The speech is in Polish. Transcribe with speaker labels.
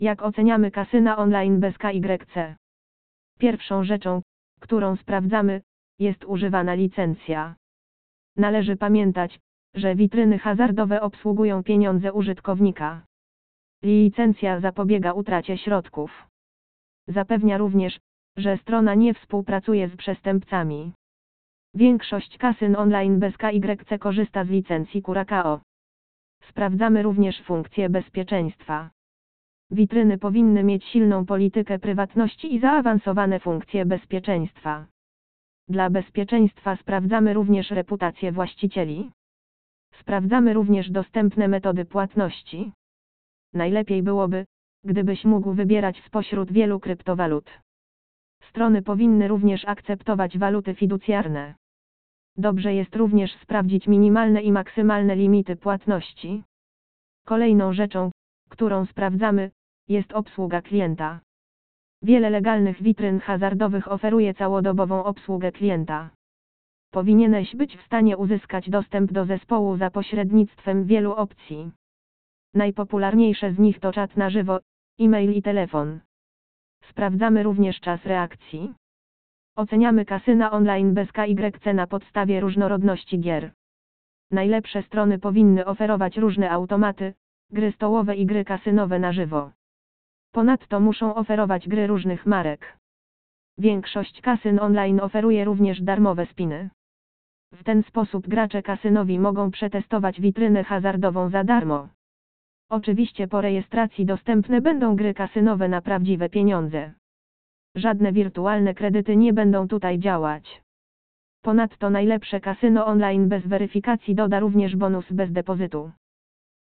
Speaker 1: Jak oceniamy kasyna online bez KYC? Pierwszą rzeczą, którą sprawdzamy, jest używana licencja. Należy pamiętać, że witryny hazardowe obsługują pieniądze użytkownika. Licencja zapobiega utracie środków. Zapewnia również, że strona nie współpracuje z przestępcami. Większość kasyn online bez KYC korzysta z licencji Curacao. Sprawdzamy również funkcje bezpieczeństwa. Witryny powinny mieć silną politykę prywatności i zaawansowane funkcje bezpieczeństwa. Dla bezpieczeństwa sprawdzamy również reputację właścicieli. Sprawdzamy również dostępne metody płatności. Najlepiej byłoby, gdybyś mógł wybierać spośród wielu kryptowalut. Strony powinny również akceptować waluty fiducjarne. Dobrze jest również sprawdzić minimalne i maksymalne limity płatności. Kolejną rzeczą, którą sprawdzamy, jest obsługa klienta. Wiele legalnych witryn hazardowych oferuje całodobową obsługę klienta. Powinieneś być w stanie uzyskać dostęp do zespołu za pośrednictwem wielu opcji. Najpopularniejsze z nich to czat na żywo, e-mail i telefon. Sprawdzamy również czas reakcji. Oceniamy kasyna online bez KYC na podstawie różnorodności gier. Najlepsze strony powinny oferować różne automaty, gry stołowe i gry kasynowe na żywo. Ponadto muszą oferować gry różnych marek. Większość kasyn online oferuje również darmowe spiny. W ten sposób gracze kasynowi mogą przetestować witrynę hazardową za darmo. Oczywiście po rejestracji dostępne będą gry kasynowe na prawdziwe pieniądze. Żadne wirtualne kredyty nie będą tutaj działać. Ponadto najlepsze kasyno online bez weryfikacji doda również bonus bez depozytu.